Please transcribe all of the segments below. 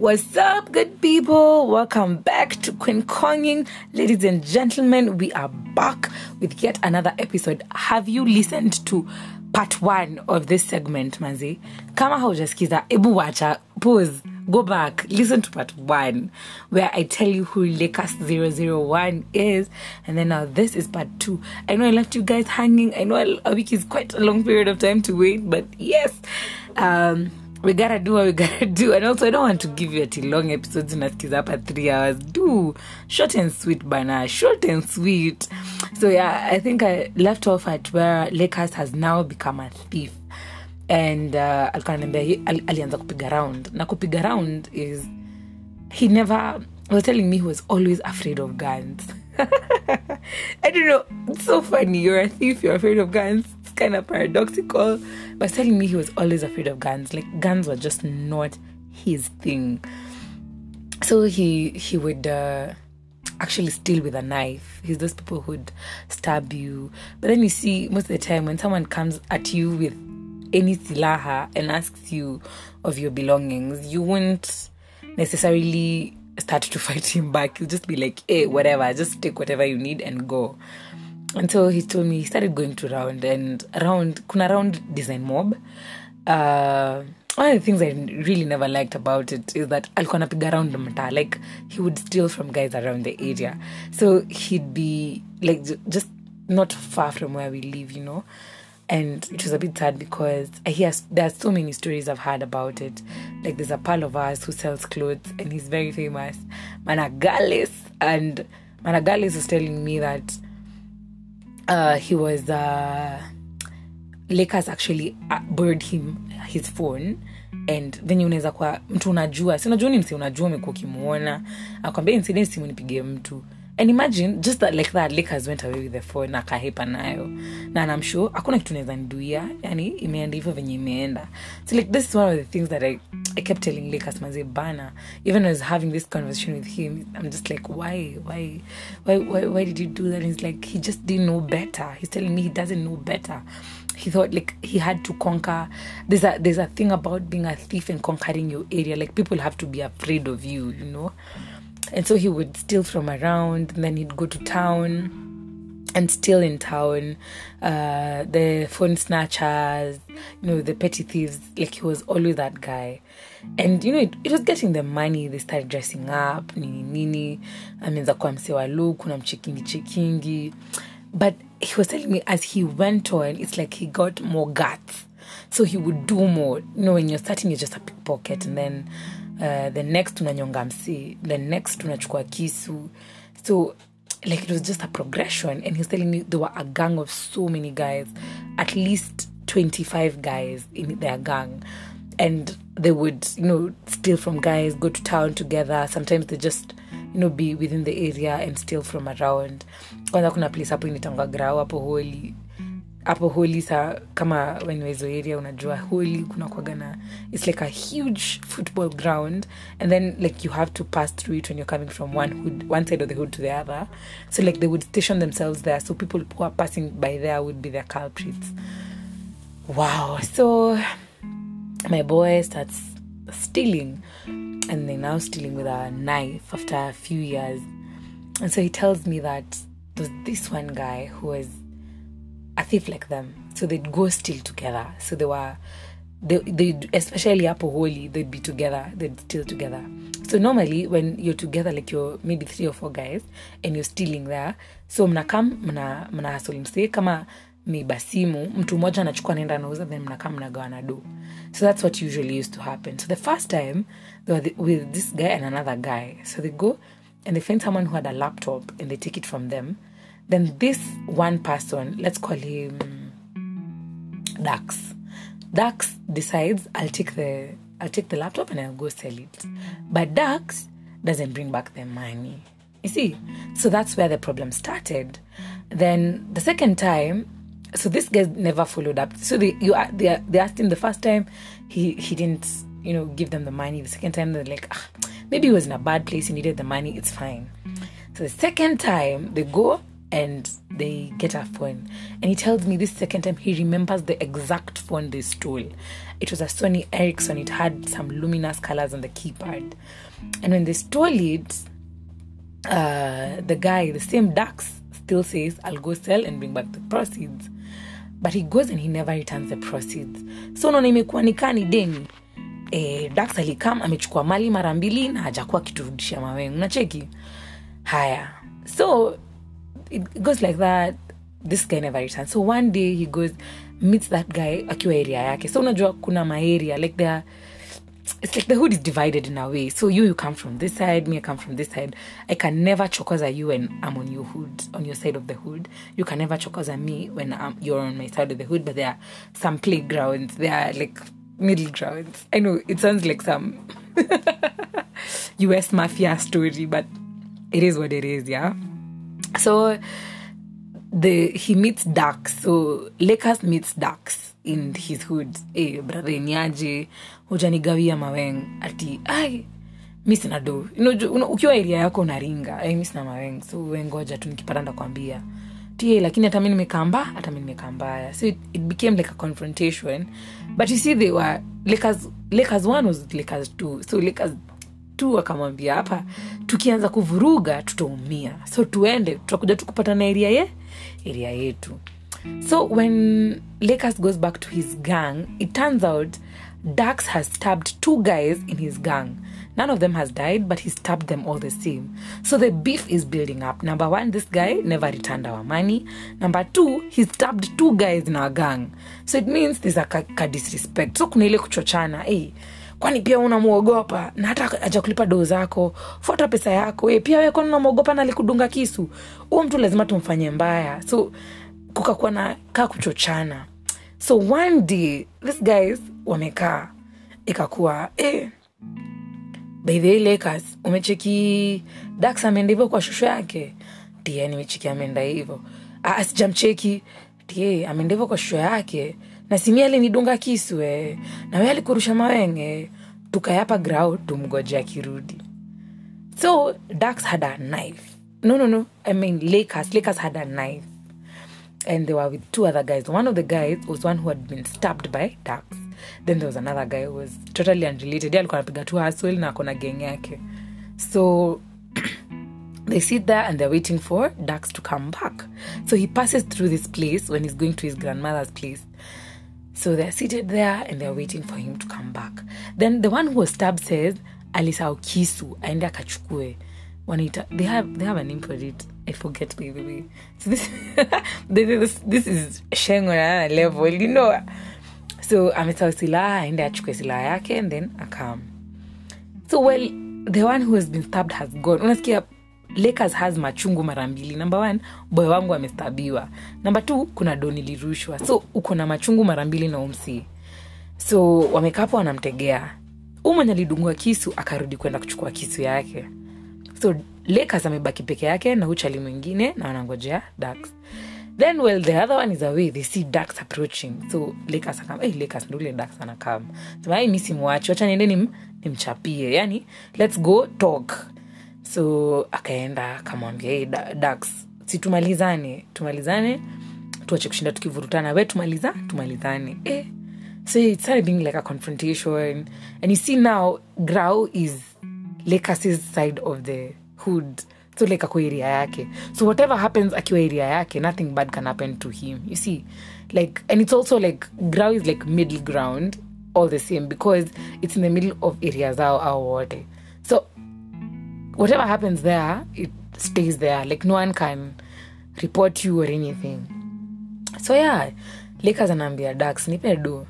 What's up, good people? Welcome back to Queen Konging. Ladies and gentlemen, we are back with yet another episode. Have you listened to part one of this segment, Manzi? Kama haujasikiza, ebu wacha, pause, go back, listen to part one, where I tell you who Lakers 001 is. And then now this is part two. I know I left you guys hanging. I know a week is quite a long period of time to wait, but yes. Um, we gotta do what we gotta do. And also i don't want to give you ati long episodes unasikiza hapa three hours. Do. Short and sweet bana. Short and sweet. So yeah i think i left off at where lakers has now become a thief. And uh, alikuwa ananiambia hi- al, alianza kupiga round. Na kupiga round is he never was telling me he was always afraid of guns. I don't know. It's so funny. You're a thief, you're afraid of guns. Kind of paradoxical. He's telling me he was always afraid of guns. Like guns were just not his thing. So he he would uh, actually steal with a knife. He's those people who'd stab you. But then you see most of the time when someone comes at you with any silaha and asks you of your belongings, you won't necessarily start to fight him back. You'll just be like, hey, whatever, just take whatever you need and go. And so he told me he started going to round and round kuna round design mob. Uh, one of the things I really never liked about it is that alikuwa anapiga round mtaa like he would steal from guys around the area so he'd be like just not far from where we live you know and it was a bit sad because I hear there's so many stories I've heard about it. Like there's a pal of ours who sells clothes and he's very famous, Managalis, and Managalis was telling me that uh, he was uh, Lakers actually uh, him his phone. And venye unaweza kuwa mtu unajua si unajua ni msi unajua umekuwa ukimuona akwambia incident simu nipigie mtu and imagine just that like that Lakers went away with the phone akahepa nayo. Na I'm sure hakuna kitu naweza niduia yani imeenda hivyo venye imeenda. So like this is one of the things that I, I kept telling Lakers maze bana even as having this conversation with him I'm just like why why why why, why did you do that? And he's like he just didn't know better. He's telling me he doesn't know better. He thought like he had to conquer there's a there's a thing about being a thief and conquering your area. Like people have to be afraid of you you know and so he would steal from around then he'd go to town and still in town. Uh the phone snatchers you know the petty thieves like he was always that guy. And you know it, it was getting the money. They started dressing up nini nini. Ameanza kuwa msee wa look kuna mchekingi chekingi. But he was telling me as he went on it's like he got more guts. So he would do more. You know when you're starting you're just a pickpocket. And then uh, the next unanyonga msi the next unachukua kisu. So like it was just a progression and he's telling me there were a gang of so many guys at least 25 guys in their gang. And they would you know steal from guys go to town together. Sometimes they just you know be within the area and steal from around. Kwanza kuna place hapo initanga grau hapo holi hapo holi sa kama wenwezo area unajua holi kuna kwagana it's like a huge football ground and then like you have to pass through it when you're coming from one hood one side of the hood to the other. So like they would station themselves there so people who are passing by there would be their culprits. Wow. So my boy starts stealing and they're now stealing with a knife after a few years. And so he tells me that there's this one guy who was a thief like them. So they'd go steal together. So they were they, they especially hapo holy they'd be together. They'd steal together. So normally when you're together like you're maybe three or four guys and you're stealing there so mnakam mna mna hustle msee kama simu mtu mmoja anachukua naenda anauza then mnakaa mnagawana do so that's what usually used to happen. So the first time they were the, with this guy and another guy. So they go and they find someone who had a laptop and they take it from them then this one person let's call him dax. Dax decides i'll take the i'll take the laptop and i'll go sell it. But dax doesn't bring back the money. You see? So that's where the problem started. Then the second time so this guy never followed up. So they you they, they asked him the first time. He he didn't you know give them the money. The second time they're like ah, maybe he was in a bad place. He needed the money. It's fine. So the second time they go and they get a phone. And he tells me this second time he remembers the exact phone they stole. It was a sony ericsson. It had some luminous colors on the keypad. And when they stole it uh, the guy the same dax still says i'll go sell and bring back the proceeds. But he goes and he never returns the proceeds. So unaona imekuwa ni deni. Eh, dax alikam amechukua mali mara mbili na hajakuwa akiturudishia mawengu nacheki haya. So it goes like that this guy never returns so one day he goes meets that guy akiwa area yake so unajua kuna maeria like there it's like the hood is divided in a way. So you you come from this side, me I come from this side. I can never chokoza you when I'm on your hood, on your side of the hood. You can never chokoza me when I'm, you're on my side of the hood. But there are some playgrounds. There are like middle grounds. I know it sounds like some U.S. mafia story, but it is what it is. Yeah. So the he meets ducks. So lakers meets ducks in his hood. Hey, brother niaje hujanigawia maweng. Ati ai mi sina ukiwa area yako unaringa hey, mi sina maweng. So wengoja tu nikipata ndakwambia lakini hata mi nimekaa hata mi nimekaa so it, it became like a confrontation. But you see they were lakers, lakers one was lakers two. So lakers tu akamwambia hapa tukianza kuvuruga tutaumia. So tuende tutakuja tu kupatana eria ye eria yetu. So when lakers goes back to his gang it turns out dax has stabbed two guys in his gang. None of them has died but he stabbed them all the same. So the beef is building up. Number one this guy never returned our money. Number two he stabbed two guys in our gang. So it means there's a ka, ka disrespect. So kuna ile kuchochana hey, kwani pia unamwogopa na hata aja kulipa doo zako. Fuata pesa yako. E, pia we kwani unamwogopa na kisu? Huo mtu lazima tumfanye mbaya. So kukakuwa na kaa kuchochana. So one day this guys wamekaa. Ikakuwa eh, by umecheki dax ameenda hivyo kwa shusho yake? Tie nimecheki ameenda hivyo. Ah, sijamcheki tie ameenda hivyo kwa shusho yake na simia alinidunga kisu eh. na we alikurusha mawenge tukayapa grau tumgoje akirudi so dax had a knife no no no i mean lakers lakers had a knife and they were with two other guys. One of the guys was one who had been stabbed by Dax. Then there was another guy who was totally unrelated. Alikuwa anapiga tu hustle na akona geng yake. So they sit there and they're waiting for Dax to come back. So he passes through this place when he's going to his grandmother's place. So they're seated there and they're waiting for him to come back. Then the one who was stabbed says, Alisahau kisu aende akachukue. Wanaita, they have they have a name for it. I forget by the way. So this this, this is shengo na level, you know. So amesahau silaha aende achukue silaha yake and then akam. So well, the one who has been stabbed has gone. Lakers has machungu mara mbili. namba one, boy wangu amestabiwa. namba two, kuna doni lirushwa So uko na machungu mara mbili na umsi. So wamekapo wanamtegea. huu mwenye alidungua kisu akarudi kwenda kuchukua kisu yake. So Lakers amebaki peke yake na uchali mwingine na wanangojea Dax. Then well the other one is away they see Dax approaching. So Lakers akam, hey, Lakers ndio ile Dax anakam. Sema mimi simwachi, acha niende nim, nimchapie. Yani let's go talk. So akaenda akamwambia Dax, si tumalizane, tuache kushinda tukivurutana. We tumaliza tumalizane. Eh. so it being like a confrontation. And you see now grau is lakas's side of the hood. So like ako area yake. So whatever happens akiwa area yake nothing bad can happen to him. You see like and it's also like grau is like middle ground all the same because it's in the middle of area zao au wote. So whatever happens there it stays there. Like no one can report you or anything. So yeah lakers anaambia dax nipe do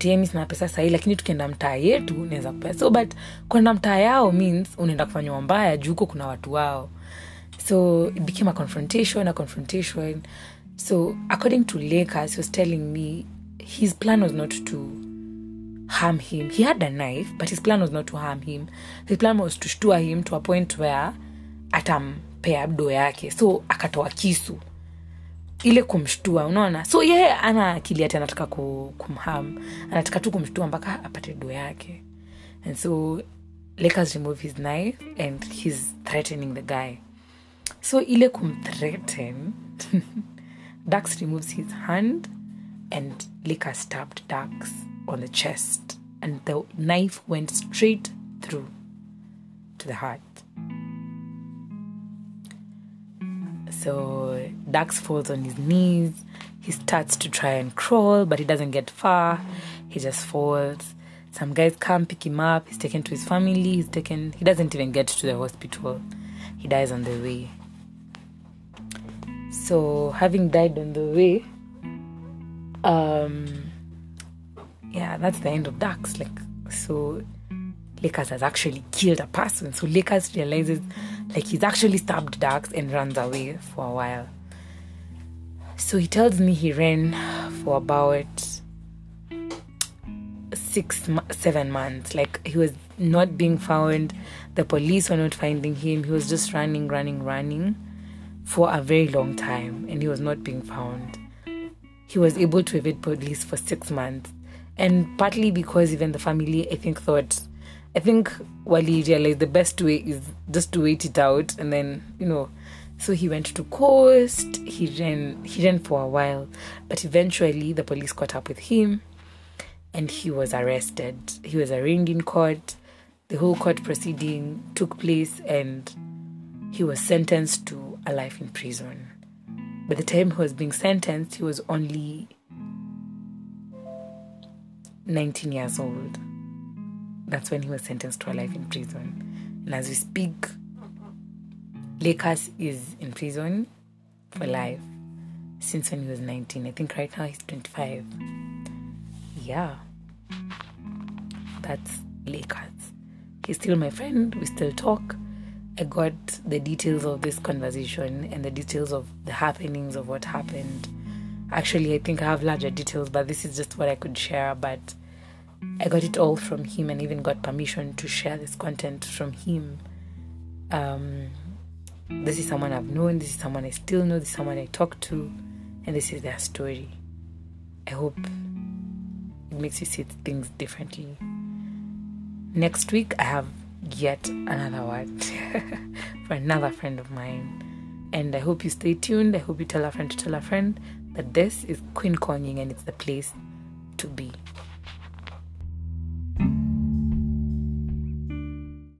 sina pesa sahii lakini tukienda mtaa yetu naweza kupea so but kwenda mtaa yao means unaenda kufanywa mbaya juu huko kuna watu wao. So it became a confrontation a confrontation. So according to lakers he was telling me his plan was not to harm him. He had a knife but his plan was not to harm him. His plan was to shtua him to a point where atampea do yake. So akatoa kisu. Ile kumshtua unaona? So yeye ana akili ati anataka kumham anataka tu kumshtua mpaka apate do yake. And so lakers remove his knife and he's threatening the guy. So ile kumthreaten, Dax removes his hand and Leka stabbed Dax on the chest and the knife went straight through to the heart. So Dax falls on his knees. He starts to try and crawl, but he doesn't get far. He just falls. Some guys come pick him up. He's taken to his family. He's taken. He doesn't even get to the hospital. He dies on the way. So having died on the way, um, yeah, that's the end of Dax. Like so, Lakers has actually killed a person. So Lakers realizes like he's actually stabbed Dax and runs away for a while. So he tells me he ran for about six, seven months. Like he was not being found. The police were not finding him. He was just running, running, running for a very long time and he was not being found. He was able to evade police for six months. And partly because even the family, I think, thought I think Wally realized the best way is just to wait it out and then, you know, so he went to coast, he ran he ran for a while, but eventually the police caught up with him and he was arrested. He was arraigned in court. The whole court proceeding took place and he was sentenced to a life in prison. By the time he was being sentenced, he was only 19 years old. That's when he was sentenced to a life in prison. And as we speak, Lakers is in prison for life since when he was 19. I think right now he's 25. Yeah. That's Lakers. He's still my friend. We still talk. I got the details of this conversation and the details of the happenings of what happened. Actually, I think I have larger details, but this is just what I could share. But I got it all from him and even got permission to share this content from him. Um, this is someone I've known, this is someone I still know, this is someone I talk to, and this is their story. I hope it makes you see things differently. Next week, I have yet another one for another friend of mine. And I hope you stay tuned. I hope you tell a friend to tell a friend that this is Queen Konging and it's the place to be.